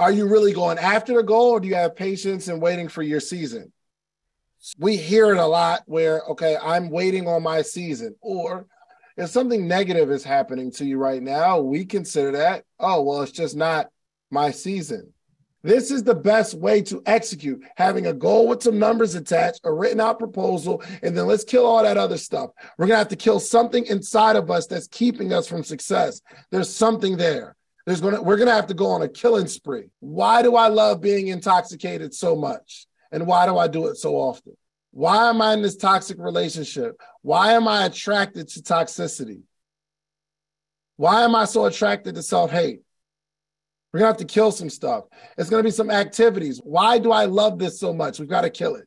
Are you really going after the goal or do you have patience and waiting for your season? We hear it a lot where, okay, I'm waiting on my season. Or if something negative is happening to you right now, we consider that, oh, well, it's just not my season. This is the best way to execute having a goal with some numbers attached, a written out proposal, and then let's kill all that other stuff. We're going to have to kill something inside of us that's keeping us from success. There's something there. There's to, we're to have to go on a killing spree. Why do I love being intoxicated so much? And why do I do it so often? Why am I in this toxic relationship? Why am I attracted to toxicity? Why am I so attracted to self hate? We're to have to kill some stuff. It's to be some activities. Why do I love this so much? We've got to kill it.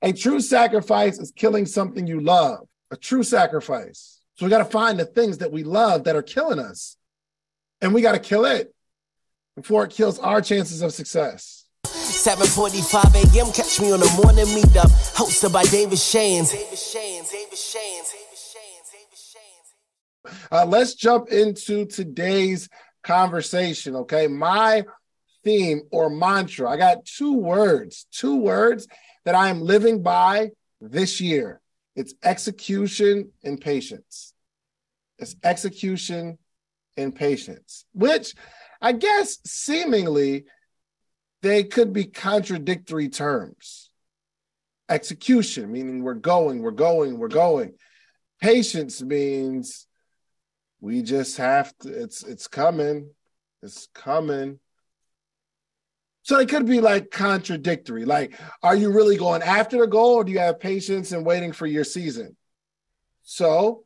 A true sacrifice is killing something you love, a true sacrifice. So we got to find the things that we love that are killing us. And we got to kill it before it kills our chances of success. 7:45 a.m. Catch me on the morning meetup, hosted by David Shands. Uh, let's jump into today's conversation. Okay. My theme or mantra, I got two words, two words that I am living by this year. It's execution and patience. It's execution and patience, which I guess seemingly they could be contradictory terms. Execution, meaning we're going, we're going, we're going. Patience means we just have to it's it's coming it's coming so it could be like contradictory like are you really going after the goal or do you have patience and waiting for your season so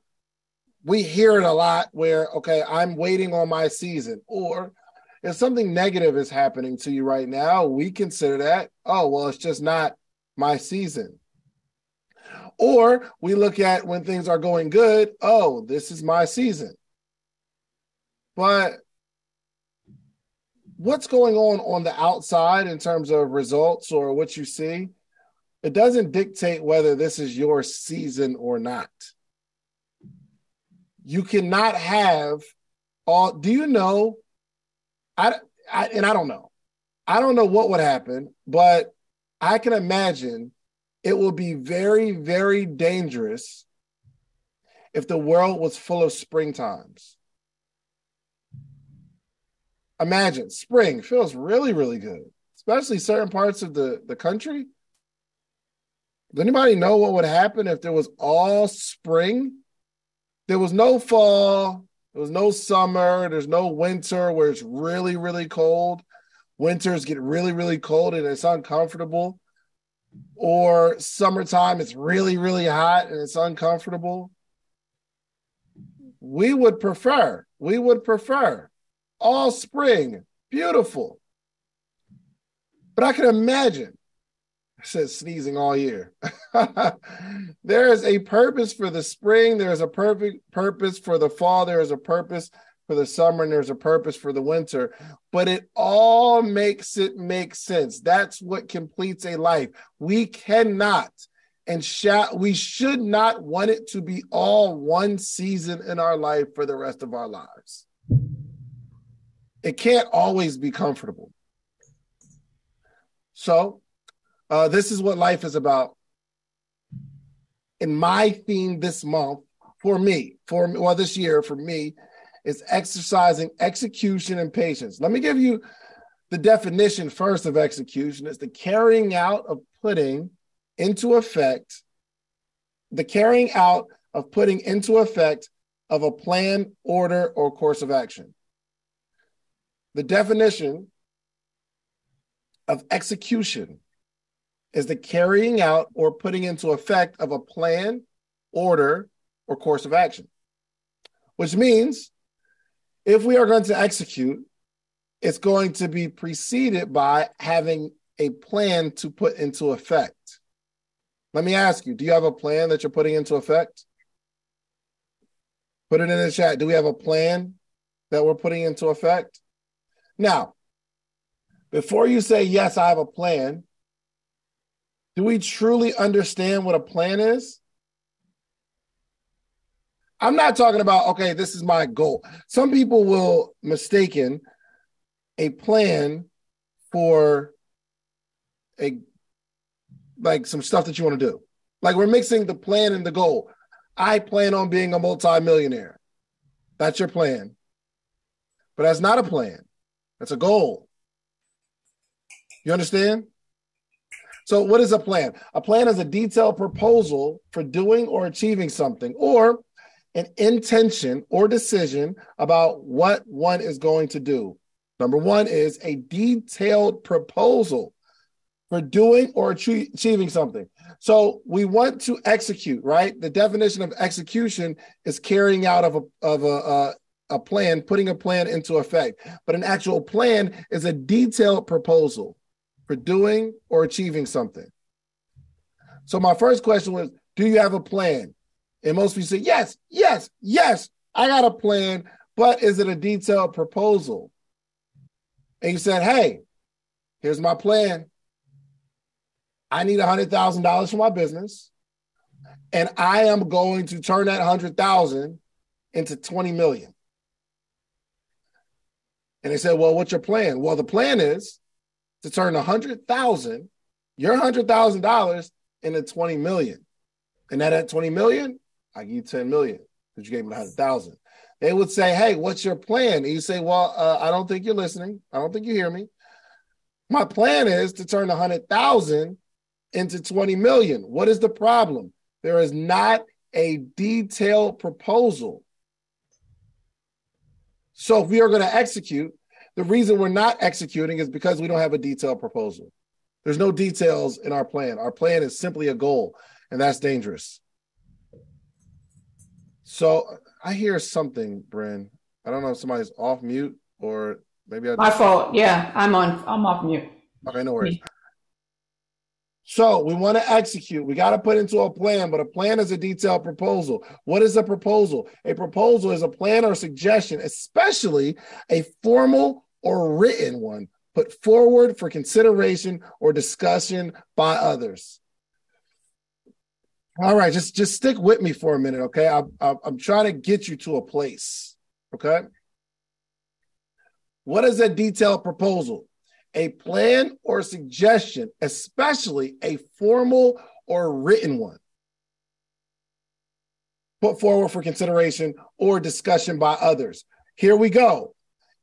we hear it a lot where okay i'm waiting on my season. Or if something negative is happening to you right now we consider that oh well it's just not my season. Or we look at when things are going good oh this is my season. But what's going on on the outside in terms of results or what you see, it doesn't dictate whether this is your season or not. You cannot have all. Do you know? I, I and I don't know. I don't know what would happen, but I can imagine it will be very, very dangerous if the world was full of springtimes imagine spring feels really, really good, especially certain parts of the, the country. Does anybody know what would happen if there was all spring? There was no fall, there was no summer, there's no winter where it's really, really cold. Winters get really, really cold and it's uncomfortable. Or summertime, it's really, really hot and it's uncomfortable. We would prefer, we would prefer all spring, beautiful. But I can imagine, said sneezing all year. there is a purpose for the spring, there is a perfect purpose for the fall, there is a purpose for the summer, and there's a purpose for the winter. But it all makes it make sense. That's what completes a life. We cannot and shall we should not want it to be all one season in our life for the rest of our lives it can't always be comfortable. So, uh, this is what life is about. In my theme this month, for me, for well, this year for me, is exercising execution and patience. Let me give you the definition first of execution is the carrying out of putting into effect, the carrying out of putting into effect of a plan, order, or course of action. The definition of execution is the carrying out or putting into effect of a plan, order, or course of action. Which means if we are going to execute, it's going to be preceded by having a plan to put into effect. Let me ask you do you have a plan that you're putting into effect? Put it in the chat. Do we have a plan that we're putting into effect? Now, before you say, yes, I have a plan, do we truly understand what a plan is? I'm not talking about, okay, this is my goal. Some people will mistaken a plan for a like some stuff that you want to do. Like we're mixing the plan and the goal. I plan on being a multimillionaire. That's your plan. But that's not a plan. That's a goal. You understand? So, what is a plan? A plan is a detailed proposal for doing or achieving something, or an intention or decision about what one is going to do. Number one is a detailed proposal for doing or achieving something. So we want to execute, right? The definition of execution is carrying out of a of a, a, a plan, putting a plan into effect. But an actual plan is a detailed proposal for doing or achieving something. So my first question was, do you have a plan? And most people say, yes, yes, yes, I got a plan, but is it a detailed proposal? And you said, hey, here's my plan. I need a hundred thousand dollars for my business, and I am going to turn that hundred thousand into 20 million. And they said, Well, what's your plan? Well, the plan is to turn a hundred thousand, your hundred thousand dollars into 20 million. And that at 20 million, I give you 10 million because you gave me a hundred thousand. They would say, Hey, what's your plan? And you say, Well, uh, I don't think you're listening. I don't think you hear me. My plan is to turn a hundred thousand into 20 million. What is the problem? There is not a detailed proposal. So if we are going to execute, the reason we're not executing is because we don't have a detailed proposal. There's no details in our plan. Our plan is simply a goal, and that's dangerous. So I hear something, Bryn. I don't know if somebody's off mute or maybe I my fault. Yeah, I'm on. I'm off mute. Okay, no worries. So we want to execute. We got to put into a plan, but a plan is a detailed proposal. What is a proposal? A proposal is a plan or suggestion, especially a formal or written one, put forward for consideration or discussion by others. All right, just just stick with me for a minute, okay? I'm I'm trying to get you to a place, okay? What is a detailed proposal? a plan or suggestion, especially a formal or written one, put forward for consideration or discussion by others. Here we go.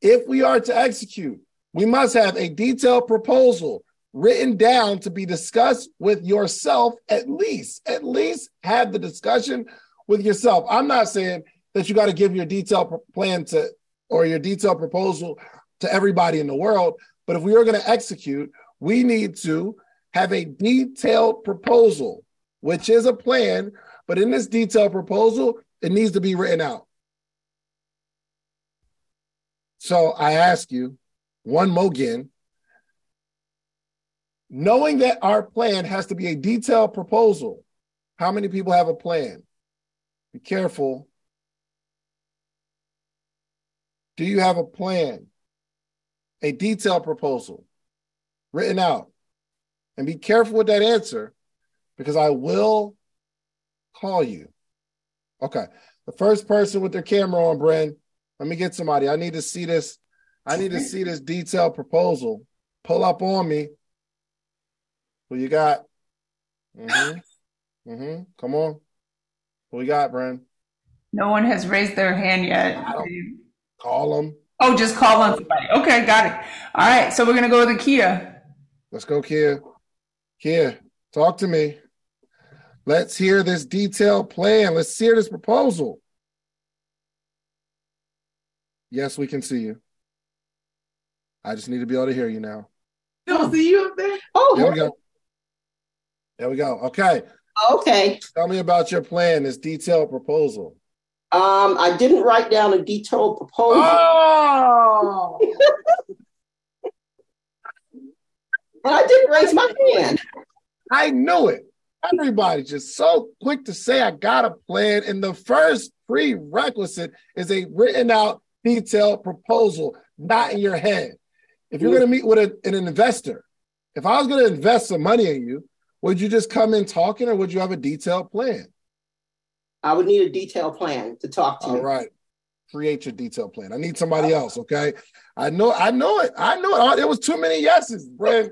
If we are to execute, we must have a detailed proposal written down to be discussed with yourself at least. At least have the discussion with yourself. I'm not saying that you got to give your detailed plan to or your detailed proposal to everybody in the world, but if we are going to execute, we need to have a detailed proposal, which is a plan. But in this detailed proposal, it needs to be written out. So I ask you one more again. Knowing that our plan has to be a detailed proposal, how many people have a plan? Be careful. Do you have a plan? a detailed proposal written out. And be careful with that answer because I will call you. Okay. The first person with their camera on, Bren, let me get somebody. I need to see this. I need to see this detailed proposal. Pull up on me. Who you got? Mm-hmm. Mm-hmm. Come on. Who we got, Bren? No one has raised their hand yet. Call them. Oh, just call on somebody. Okay, got it. All right, so we're gonna go to Kia. Let's go, Kia. Kia, talk to me. Let's hear this detailed plan. Let's hear this proposal. Yes, we can see you. I just need to be able to hear you now. Don't see you up there? Oh, there we go. There we go. Okay. Okay. Tell me about your plan, this detailed proposal. Um, I didn't write down a detailed proposal. Oh! and I didn't raise my hand. I knew it. Everybody just so quick to say I got a plan. And the first prerequisite is a written out detailed proposal, not in your head. If you're going to meet with a, an investor, if I was going to invest some money in you, would you just come in talking or would you have a detailed plan? I would need a detailed plan to talk to All you. right. create your detailed plan. I need somebody else. Okay. I know, I know it. I know it. It was too many yeses, Brent.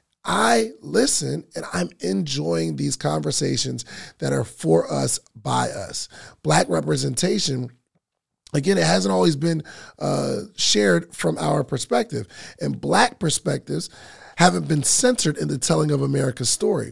I listen and I'm enjoying these conversations that are for us, by us. Black representation again it hasn't always been uh, shared from our perspective and black perspectives haven't been centered in the telling of america's story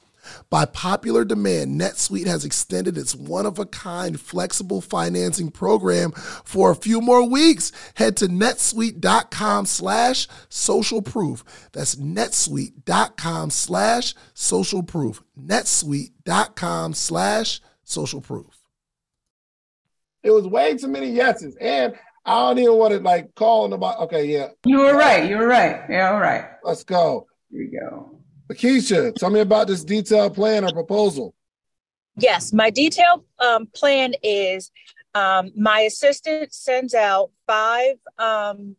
By popular demand, NetSuite has extended its one of a kind flexible financing program for a few more weeks. Head to netsuite.com slash social proof. That's netsuite.com slash social proof. netsuite.com slash social proof. It was way too many yeses. And I don't even want to like call them about, okay, yeah. You were right. You were right. Yeah, all right. Let's go. Here we go. Lakeisha, tell me about this detailed plan or proposal. Yes, my detailed um, plan is um, my assistant sends out five um,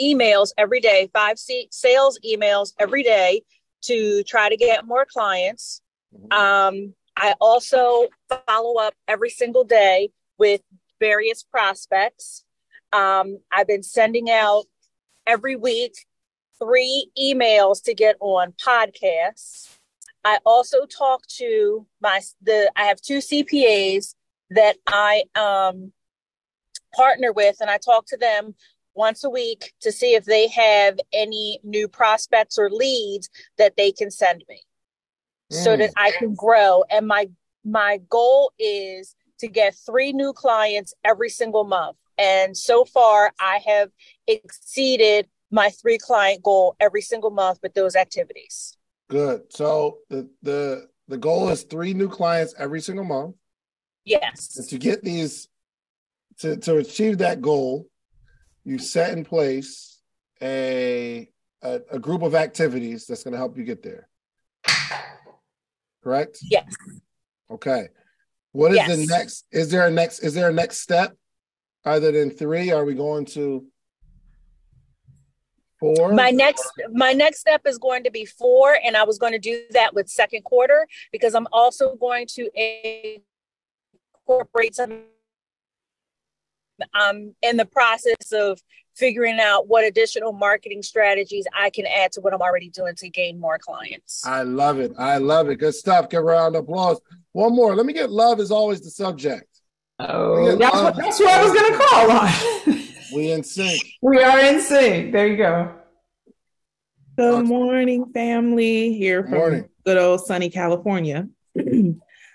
emails every day, five sales emails every day to try to get more clients. Mm-hmm. Um, I also follow up every single day with various prospects. Um, I've been sending out every week three emails to get on podcasts. I also talk to my the I have two CPAs that I um partner with and I talk to them once a week to see if they have any new prospects or leads that they can send me mm. so that I can grow and my my goal is to get three new clients every single month and so far I have exceeded my three client goal every single month with those activities. Good. So the the the goal is three new clients every single month. Yes. And to get these to to achieve that goal, you set in place a a, a group of activities that's going to help you get there. Correct? Yes. Okay. What is the next? Is there a next? Is there a next step other than three? Are we going to four? My next my next step is going to be four, and I was going to do that with second quarter because I'm also going to incorporate some. I'm in the process of figuring out what additional marketing strategies I can add to what I'm already doing to gain more clients. I love it. I love it. Good stuff. Give a round of applause. One more. Let me get love is always the subject. Oh, that's, um, what, that's who I was going to call on. We in sync. we are in sync. There you go. Good morning, family. Here from Morning. good old sunny California.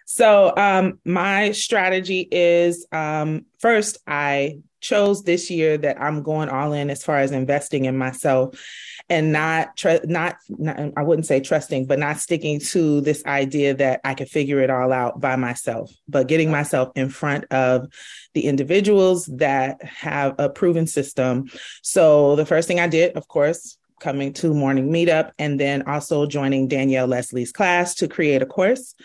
so, um, my strategy is um, first, I chose this year that I'm going all in as far as investing in myself and not, tr- not, not, I wouldn't say trusting, but not sticking to this idea that I could figure it all out by myself, but getting myself in front of the individuals that have a proven system. So, the first thing I did, of course, coming to morning meetup and then also joining Danielle Leslie's class to create a course.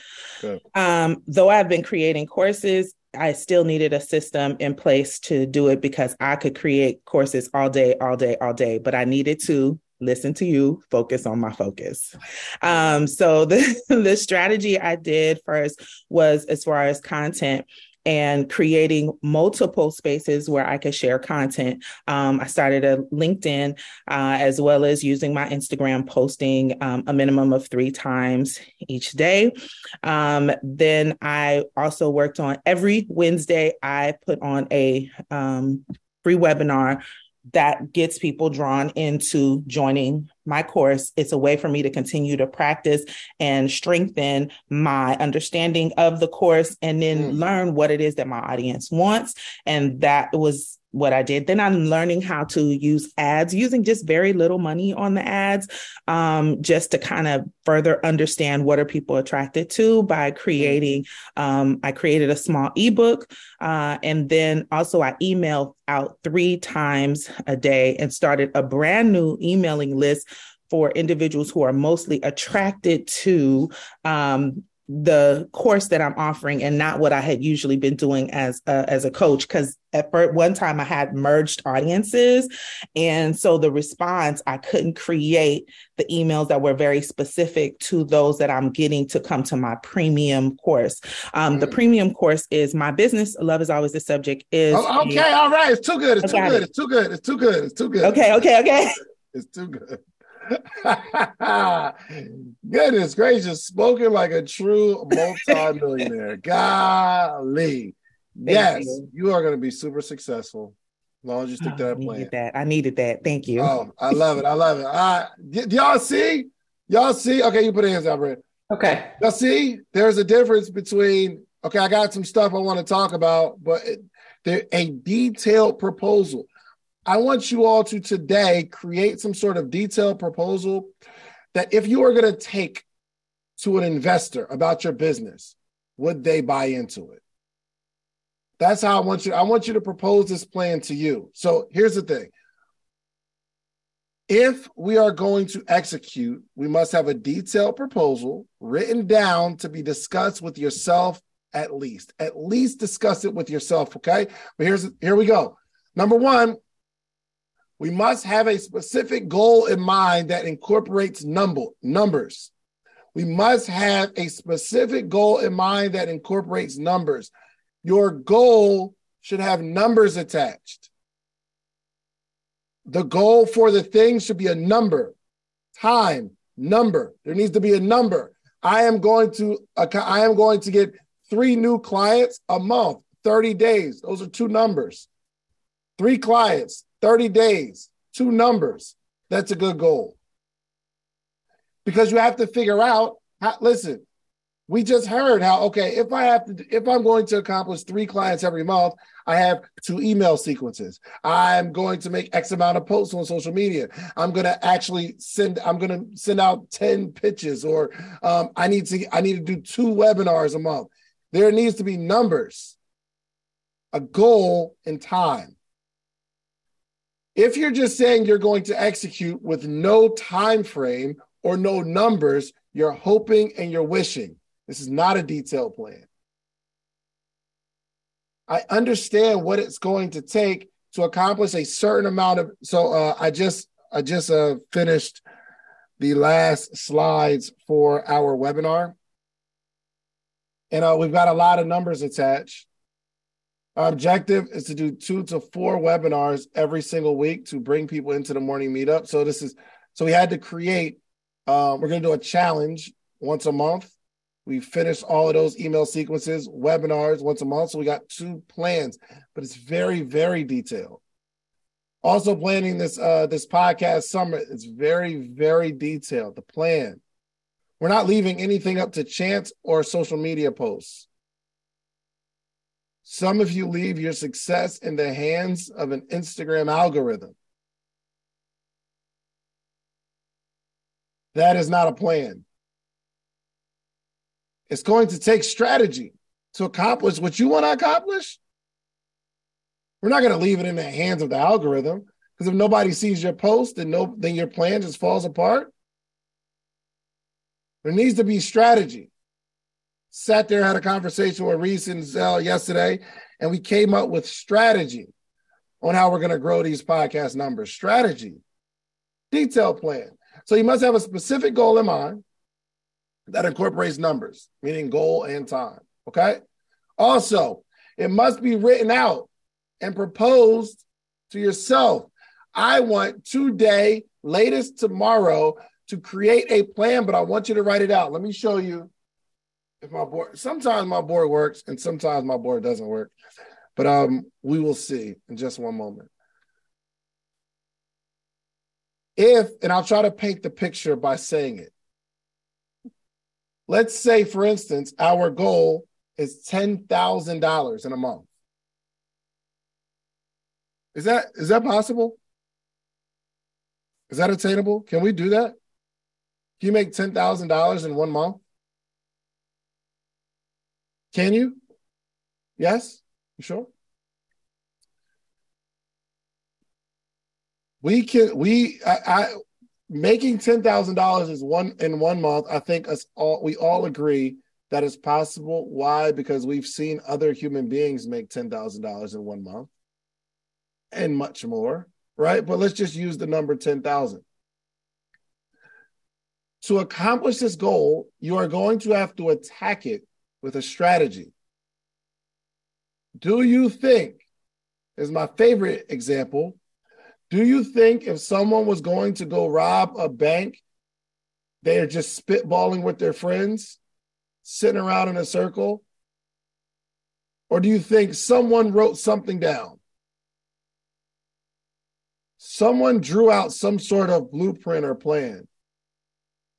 Um, though I've been creating courses, I still needed a system in place to do it because I could create courses all day, all day, all day, but I needed to listen to you, focus on my focus. Um, so the, the strategy I did first was as far as content and creating multiple spaces where I could share content. Um, I started a LinkedIn uh, as well as using my Instagram, posting um, a minimum of three times each day. Um, then I also worked on every Wednesday, I put on a um, free webinar that gets people drawn into joining my course. It's a way for me to continue to practice and strengthen my understanding of the course and then Mm. learn what it is that my audience wants. And that was what I did. Then I'm learning how to use ads, using just very little money on the ads, um, just to kind of further understand what are people attracted to by creating. Um, I created a small ebook, uh, and then also I emailed out three times a day and started a brand new emailing list for individuals who are mostly attracted to um, the course that I'm offering and not what I had usually been doing as a, as a coach. Because at first, one time I had merged audiences, and so the response I couldn't create the emails that were very specific to those that I'm getting to come to my premium course. Um, The Mm. premium course is my business. Love is always the subject. Is Oh, okay, all right. It's too good. It's too good. it. It's too good. It's too good. It's too good. okay, okay, okay. It's too good. Goodness gracious, spoken like a true multimillionaire. Golly. yes, you. you. are going to be super successful as long as you stick to Oh, that I plan. needed that. I needed that. Thank you. Oh, I love it. I love it. All right. Y- y'all see? Y'all see? Okay, you put your hands out, Brett. Okay. Now, see, there's a difference between, okay, I got some stuff I want to talk about, but it, there a detailed proposal. I want you all to today create some sort of detailed proposal that if you are going to take to an investor about your business, would they buy into it? That's how I want you. I want you to propose this plan to you. So here's the thing. If we are going to execute, we must have a detailed proposal written down to be discussed with yourself at least. At least discuss it with yourself, okay? But here's here we go. Number 1, we must have a specific goal in mind that incorporates number numbers. We must have a specific goal in mind that incorporates numbers. Your goal should have numbers attached. The goal for the thing should be a number, time, number. There needs to be a number. I am going to I am going to get three new clients a month, 30 days. Those are two numbers. Three clients, 30 days, two numbers. That's a good goal. Because you have to figure out how, listen, we just heard how okay, if I have to if I'm going to accomplish three clients every month, I have two email sequences. I'm going to make X amount of posts on social media. I'm going to actually send. I'm going to send out ten pitches, or um, I need to. I need to do two webinars a month. There needs to be numbers, a goal, and time. If you're just saying you're going to execute with no time frame or no numbers, you're hoping and you're wishing. This is not a detailed plan. I understand what it's going to take to accomplish a certain amount of. So uh, I just I just uh, finished the last slides for our webinar, and uh, we've got a lot of numbers attached. Our objective is to do two to four webinars every single week to bring people into the morning meetup. So this is so we had to create. Um, we're going to do a challenge once a month. We finished all of those email sequences, webinars once a month. So we got two plans, but it's very, very detailed. Also planning this uh, this podcast summit. It's very, very detailed. The plan. We're not leaving anything up to chance or social media posts. Some of you leave your success in the hands of an Instagram algorithm. That is not a plan. It's going to take strategy to accomplish what you want to accomplish. We're not going to leave it in the hands of the algorithm because if nobody sees your post, then no, then your plan just falls apart. There needs to be strategy sat there, had a conversation with Reese and Zell yesterday, and we came up with strategy on how we're going to grow these podcast numbers. Strategy, detailed plan. So you must have a specific goal in mind that incorporates numbers, meaning goal and time. Okay. Also, it must be written out and proposed to yourself. I want today, latest tomorrow, to create a plan, but I want you to write it out. Let me show you if my board sometimes my board works and sometimes my board doesn't work. But um we will see in just one moment. If and i'll try to paint the picture by saying it. Let's say for instance our goal is $10000 in a month. Is that is that possible? Is that attainable? Can we do that? Can you make $10000 in one month can you? Yes? You sure? We can we I, I making ten thousand dollars is one in one month. I think us all we all agree that is possible. Why? Because we've seen other human beings make ten thousand dollars in one month and much more, right? But let's just use the number ten thousand. To accomplish this goal, you are going to have to attack it with a strategy. Do you think, is my favorite example, do you think if someone was going to go rob a bank, they are just spitballing with their friends, sitting around in a circle? Or do you think someone wrote something down? Someone drew out some sort of blueprint or plan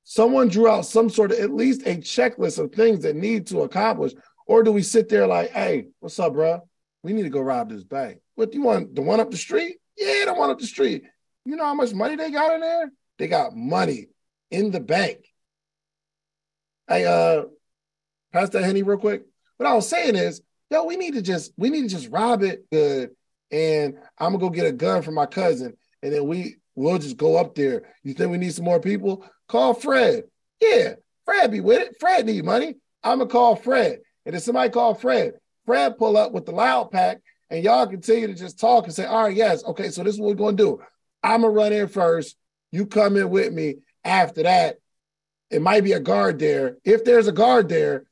someone drew out some sort of at least a checklist of things that need to accomplish. Or do we sit there like hey what's up bro we need to go rob this bank. What do you want the one up the street? Yeah the one up the street. You know how much money they got in there? They got money in the bank. Hey uh pass that henny real quick. What i was saying is yo we need to just we need to just rob it good. And i'm gonna go get a gun for my cousin. And then we we'll just go up there. You think we need some more people Call Fred. Yeah, Fred be with it. Fred need money. I'm gonna call Fred. And if somebody call Fred, Fred pull up with the loud pack, and y'all continue to just talk and say, all right, yes, okay, so this is what we're gonna do. I'm gonna run in first. You come in with me. After that, it might be a guard there. If there's a guard there,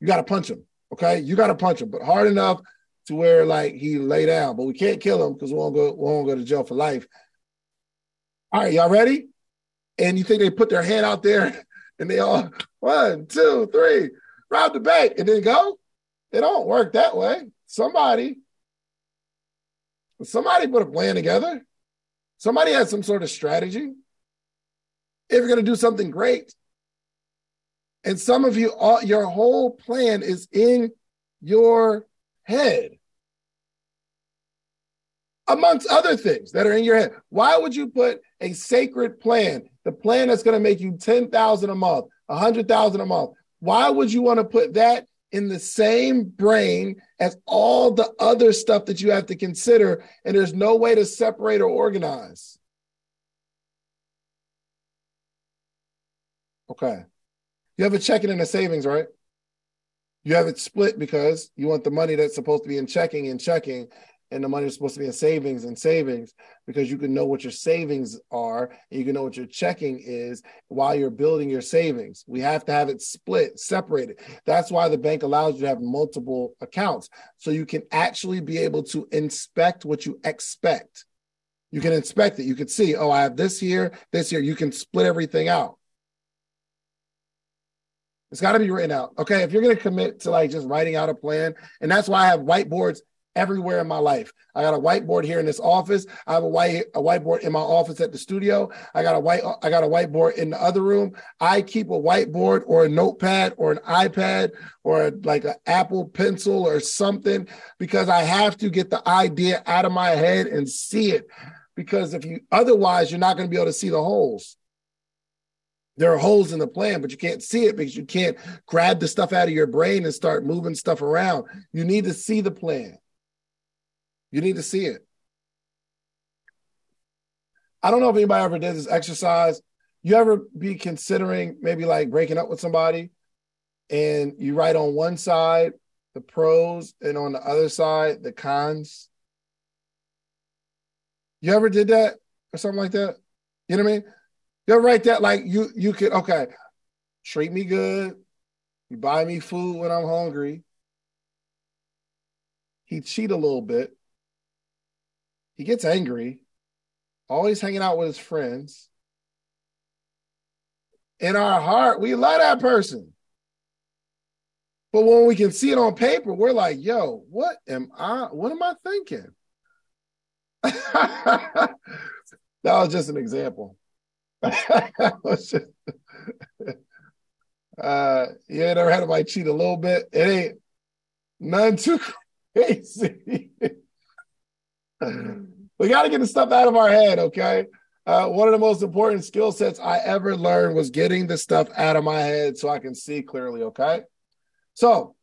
you gotta punch him. Okay, you gotta punch him, but hard enough to where like he lay down. But we can't kill him because we won't go we won't go to jail for life. All right, y'all ready? And you think they put their hand out there and they all one, two, three, rob the bank and then go? It don't work that way. Somebody, somebody put a plan together. Somebody has some sort of strategy. If you're to do something great, and some of you, all, your whole plan is in your head amongst other things that are in your head. Why would you put a sacred plan, the plan that's going to make you 10,000 a month, 100,000 a month? Why would you want to put that in the same brain as all the other stuff that you have to consider and there's no way to separate or organize? Okay. You have a checking and a savings, right? You have it split because you want the money that's supposed to be in checking and checking, and the money is supposed to be in savings and savings because you can know what your savings are and you can know what your checking is while you're building your savings. We have to have it split, separated. That's why the bank allows you to have multiple accounts so you can actually be able to inspect what you expect. You can inspect it. You can see, oh, I have this here, this here. You can split everything out. It's got to be written out. Okay. If you're going to commit to like just writing out a plan, and that's why I have whiteboards everywhere in my life. I got a whiteboard here in this office. I have a white a whiteboard in my office at the studio. I got a white I got a whiteboard in the other room. I keep a whiteboard or a notepad or an iPad or like an Apple pencil or something because I have to get the idea out of my head and see it. Because if you otherwise you're not going to be able to see the holes there are holes in the plan, but you can't see it because you can't grab the stuff out of your brain and start moving stuff around. You need to see the plan. You need to see it. I don't know if anybody ever did this exercise. You ever be considering maybe like breaking up with somebody and you write on one side the pros and on the other side the cons? You ever did that or something like that? You know what I mean? you'll write that like you you could okay, treat me good. You buy me food when I'm hungry. He cheat a little bit. He gets angry. Always hanging out with his friends. In our heart, we love that person. But when we can see it on paper, we're like, yo, what am I, what am I thinking? that was just an example. uh, you ain't ever had anybody cheat a little bit. It ain't none too crazy. We got to get the stuff out of our head, okay? Uh, one of the most important skill sets I ever learned was getting the stuff out of my head so I can see clearly, okay? So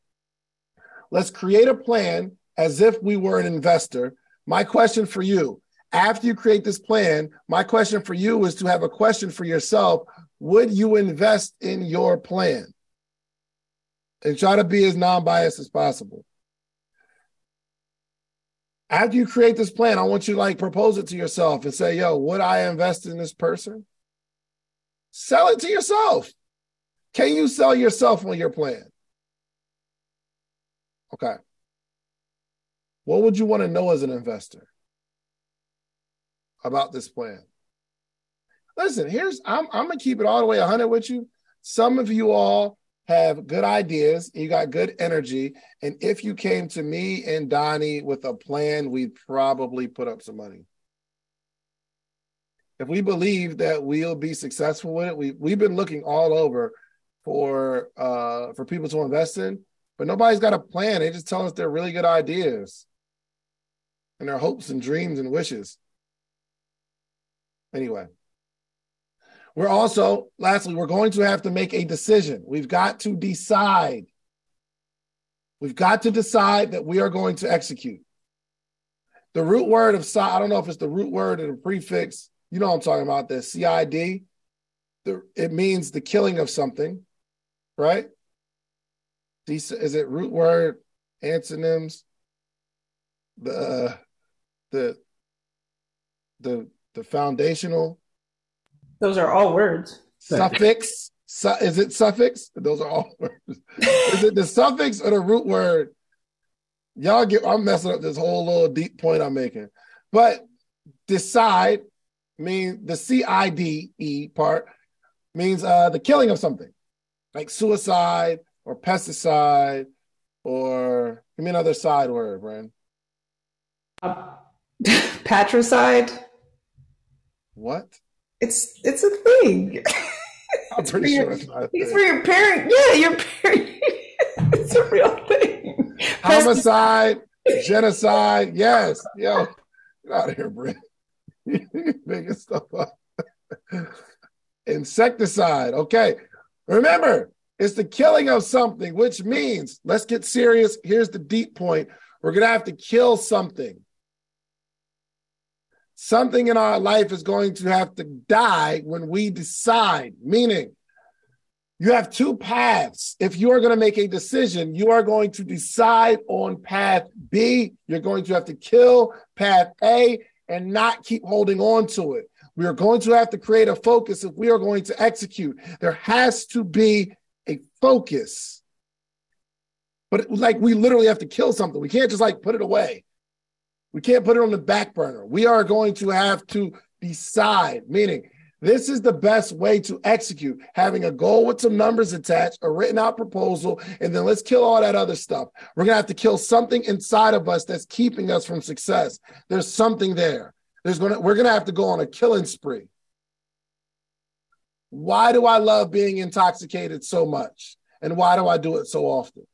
let's create a plan as if we were an investor. My question for you after you create this plan, my question for you is to have a question for yourself. Would you invest in your plan? And try to be as non biased as possible. After you create this plan, I want you to like propose it to yourself and say, yo, would I invest in this person? Sell it to yourself. Can you sell yourself on your plan? Okay. What would you want to know as an investor? about this plan. Listen, here's I'm I'm gonna keep it all the way 100 with you. Some of you all have good ideas, you got good energy, and if you came to me and Donni with a plan, we'd probably put up some money. If we believe that we'll be successful with it, we we've been looking all over for uh for people to invest in, but nobody's got a plan. They just tell us they're really good ideas and their hopes and dreams and wishes. Anyway, we're also, lastly, we're going to have to make a decision. We've got to decide. We've got to decide that we are going to execute. The root word of CID, I don't know if it's the root word or the prefix. You know I'm talking about, the CID. The, it means the killing of something, right? Is it root word, antonyms? The, uh, the, the the foundational. Those are all words. Suffix. Su- is it suffix? Those are all words. is it the suffix or the root word? Y'all get. I'm messing up this whole little deep point I'm making, but decide means the C I D E part means uh, the killing of something, like suicide or pesticide, or give me another side word, Brand. Uh, patricide. What? It's it's a thing. I'm it's pretty sure your, it's, it's for your parent. Yeah, your parent. it's a real thing. Homicide, genocide. Yes. Yo, get out of here, Brent. Making stuff up. Insecticide. Okay. Remember, it's the killing of something, which means, let's get serious. Here's the deep point. We're going to have to kill something something in our life is going to have to die when we decide, meaning You have two paths. If you are going to make a decision, you are going to decide on path B. You're going to have to kill path A and not keep holding on to it. We are going to have to create a focus if we are going to execute. There has to be a focus. But like we literally have to kill something. We can't just like put it away. We can't put it on the back burner. We are going to have to decide, meaning this is the best way to execute having a goal with some numbers attached, a written out proposal, and then let's kill all that other stuff. We're going to have to kill something inside of us that's keeping us from success. There's something there. There's going to, we're going to have to go on a killing spree. Why do I love being intoxicated so much? And why do I do it so often?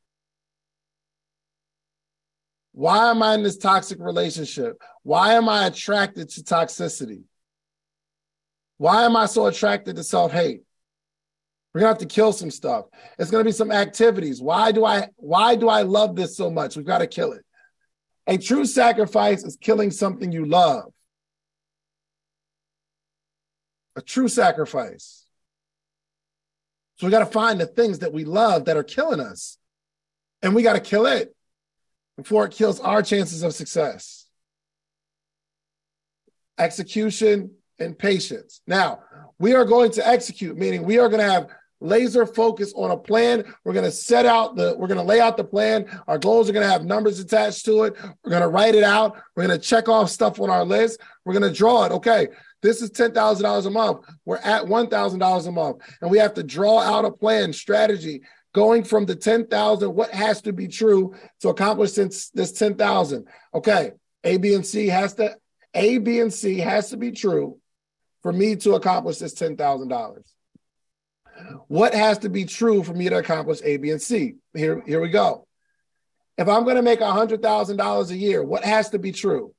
Why am I in this toxic relationship? Why am I attracted to toxicity? Why am I so attracted to self hate? We're gonna have to kill some stuff. It's gonna be some activities. Why do I why do I love this so much? We've got to kill it. A true sacrifice is killing something you love. A true sacrifice. So we got to find the things that we love that are killing us. And we got to kill it before it kills our chances of success. Execution and patience. Now, we are going to execute, meaning we are going to have laser focus on a plan. We're going to set out the, we're going to lay out the plan. Our goals are going to have numbers attached to it. We're going to write it out. We're going to check off stuff on our list. We're going to draw it. Okay, this is $10,000 a month. We're at $1,000 a month. And we have to draw out a plan, strategy, going from the 10,000, what has to be true to accomplish this, this 10,000? Okay, A, B, and C has to, A, B, and C has to be true for me to accomplish this $10,000. What has to be true for me to accomplish A, B, and C? Here, here we go. If I'm going to make $100,000 a year, what has to be true?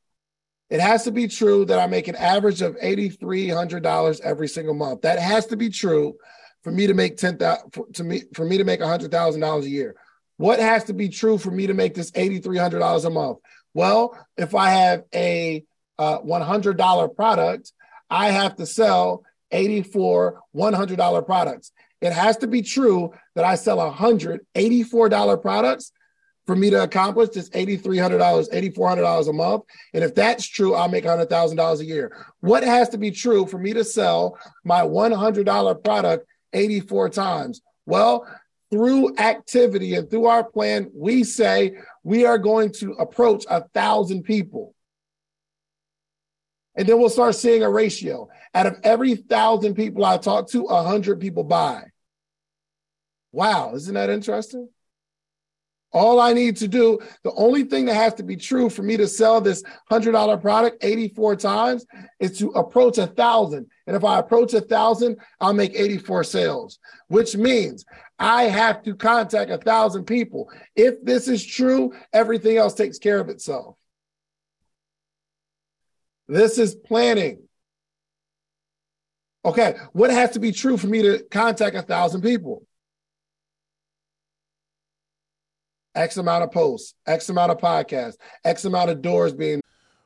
It has to be true that I make an average of $8,300 every single month. That has to be true for me to make ten thousand to me for me to make hundred thousand dollars a year. What has to be true for me to make this eighty three hundred dollars a month? Well, if I have a uh, one hundred dollar product, I have to sell eighty four one hundred dollar products. It has to be true that I sell hundred eighty four dollar products for me to accomplish this $8,300, $8,400 a month. And if that's true, I'll make $100,000 a year. What has to be true for me to sell my $100 product 84 times? Well, through activity and through our plan, we say we are going to approach a thousand people. And then we'll start seeing a ratio. Out of every thousand people I talk to, a hundred people buy. Wow, isn't that interesting? All I need to do, the only thing that has to be true for me to sell this $100 product 84 times is to approach a thousand. And if I approach a thousand, I'll make 84 sales, which means I have to contact a thousand people. If this is true, everything else takes care of itself. This is planning. Okay, what has to be true for me to contact a thousand people? X amount of posts, X amount of podcasts, X amount of doors being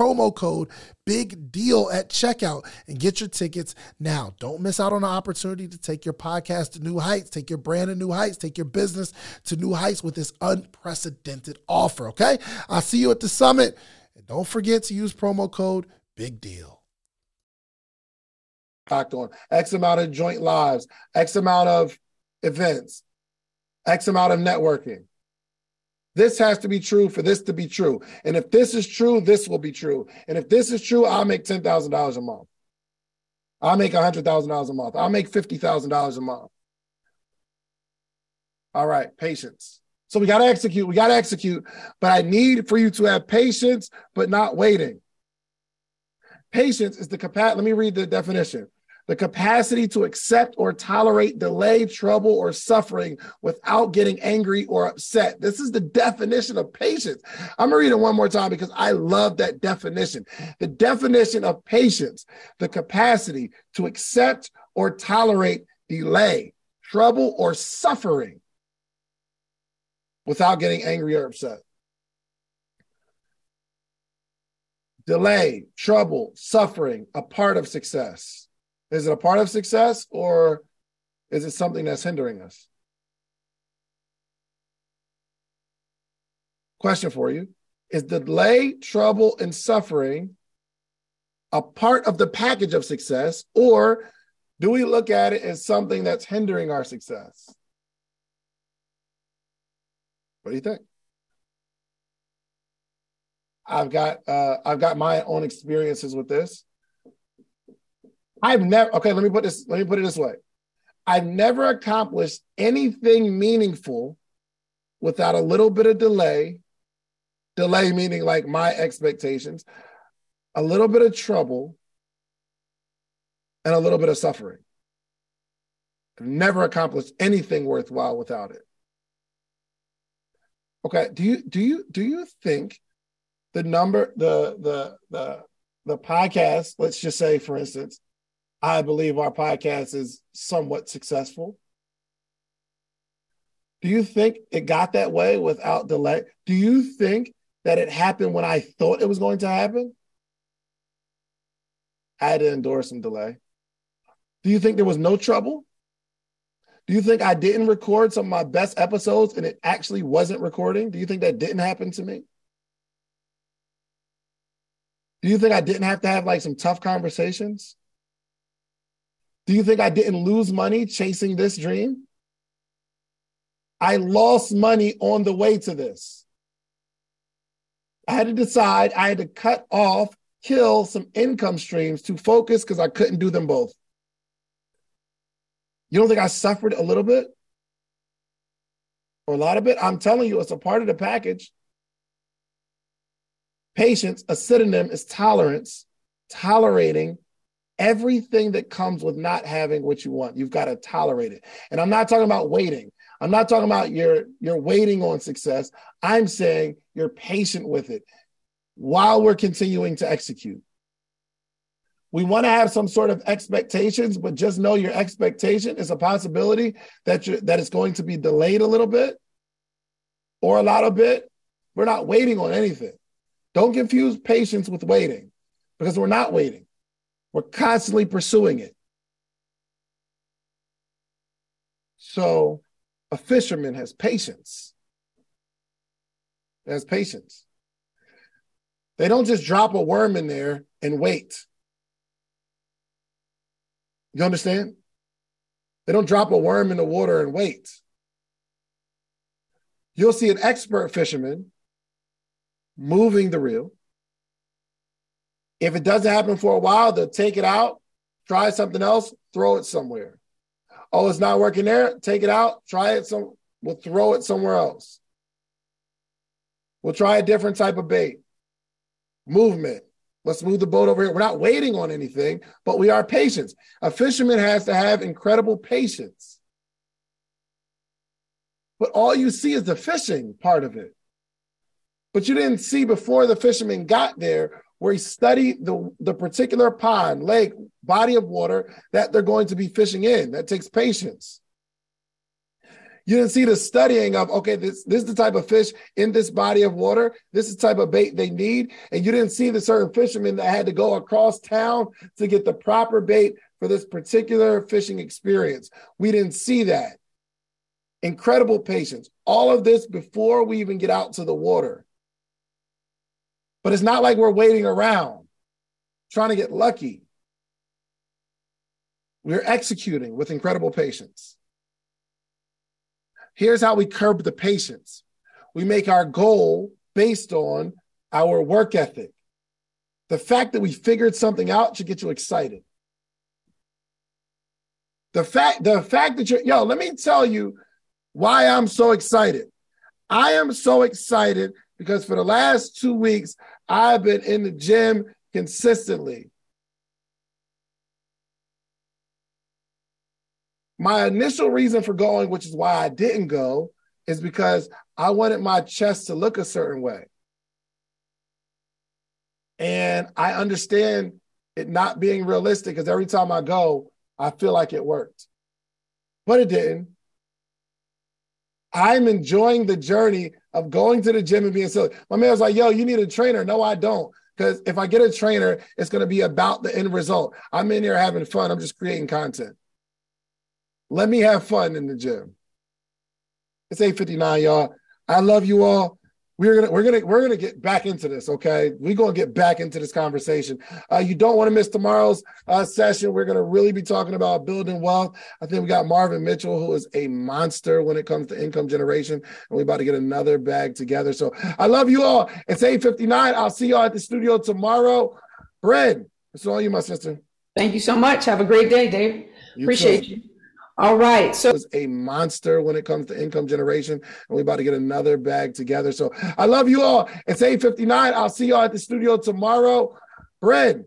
promo code big deal at checkout and get your tickets now. Don't miss out on the opportunity to take your podcast to new heights, take your brand to new heights, take your business to new heights with this unprecedented offer, okay? I'll see you at the summit. And don't forget to use promo code big deal. Packed on X amount of joint lives, X amount of events, X amount of networking. This has to be true for this to be true. And if this is true, this will be true. And if this is true, I'll make $10,000 a month. I'll make $100,000 a month. I'll make $50,000 a month. All right, patience. So we got to execute. We got to execute. But I need for you to have patience, but not waiting. Patience is the capacity. Let me read the definition the capacity to accept or tolerate delay, trouble, or suffering without getting angry or upset. This is the definition of patience. I'm to read it one more time because I love that definition. The definition of patience, the capacity to accept or tolerate delay, trouble, or suffering without getting angry or upset. Delay, trouble, suffering, a part of success. Is it a part of success or is it something that's hindering us? Question for you Is delay, trouble, and suffering a part of the package of success, or do we look at it as something that's hindering our success? What do you think? I've got uh, I've got my own experiences with this. I've never okay, let me put this, let me put it this way. I've never accomplished anything meaningful without a little bit of delay. Delay meaning like my expectations, a little bit of trouble, and a little bit of suffering. I've never accomplished anything worthwhile without it. Okay, do you do you do you think the number the the the the podcast, let's just say for instance, I believe our podcast is somewhat successful. Do you think it got that way without delay? Do you think that it happened when I thought it was going to happen? I had to endure some delay. Do you think there was no trouble? Do you think I didn't record some of my best episodes and it actually wasn't recording? Do you think that didn't happen to me? Do you think I didn't have to have like some tough conversations? Do you think I didn't lose money chasing this dream? I lost money on the way to this. I had to decide, I had to cut off, kill some income streams to focus because I couldn't do them both. You don't think I suffered a little bit? Or a lot of it? I'm telling you, it's a part of the package. Patience, a synonym is tolerance, tolerating everything that comes with not having what you want. You've got to tolerate it. And I'm not talking about waiting. I'm not talking about you're you're waiting on success. I'm saying you're patient with it while we're continuing to execute. We want to have some sort of expectations, but just know your expectation is a possibility that you that it's going to be delayed a little bit or a lot of bit. We're not waiting on anything. Don't confuse patience with waiting because we're not waiting. We're constantly pursuing it. So a fisherman has patience. Has patience. They don't just drop a worm in there and wait. You understand? They don't drop a worm in the water and wait. You'll see an expert fisherman moving the reel. If it doesn't happen for a while, they'll take it out, try something else, throw it somewhere. Oh, it's not working there. Take it out, try it some. We'll throw it somewhere else. We'll try a different type of bait. Movement. Let's move the boat over here. We're not waiting on anything, but we are patient. A fisherman has to have incredible patience. But all you see is the fishing part of it. But you didn't see before the fisherman got there where he studied the, the particular pond, lake, body of water that they're going to be fishing in. That takes patience. You didn't see the studying of, okay, this, this is the type of fish in this body of water. This is the type of bait they need. And you didn't see the certain fishermen that had to go across town to get the proper bait for this particular fishing experience. We didn't see that. Incredible patience. All of this before we even get out to the water. But it's not like we're waiting around trying to get lucky. We're executing with incredible patience. Here's how we curb the patience we make our goal based on our work ethic. The fact that we figured something out should get you excited. The fact, the fact that you're, yo, let me tell you why I'm so excited. I am so excited because for the last two weeks, I've been in the gym consistently. My initial reason for going, which is why I didn't go, is because I wanted my chest to look a certain way. And I understand it not being realistic because every time I go, I feel like it worked. But it didn't. I'm enjoying the journey of going to the gym and being silly. My man was like, yo, you need a trainer. No, I don't. Because if I get a trainer, it's going to be about the end result. I'm in here having fun. I'm just creating content. Let me have fun in the gym. It's 8:59, y'all. I love you all we're gonna we're gonna we're gonna get back into this okay? We're gonna get back into this conversation. Uh, you don't want to miss tomorrow's uh, session. We're gonna really be talking about building wealth. I think we got marvin mitchell who is a monster when it comes to income generation and we're about to get another bag together. So i love you all. It's 8.59 i'll see y'all at the studio tomorrow. Bren, it's all you my sister. Thank you so much. Have a great day dave. You appreciate too. you all right. So was a monster when it comes to income generation. And we're about to get another bag together. So I love you all. It's 8:59. I'll see y'all at the studio tomorrow. Bren,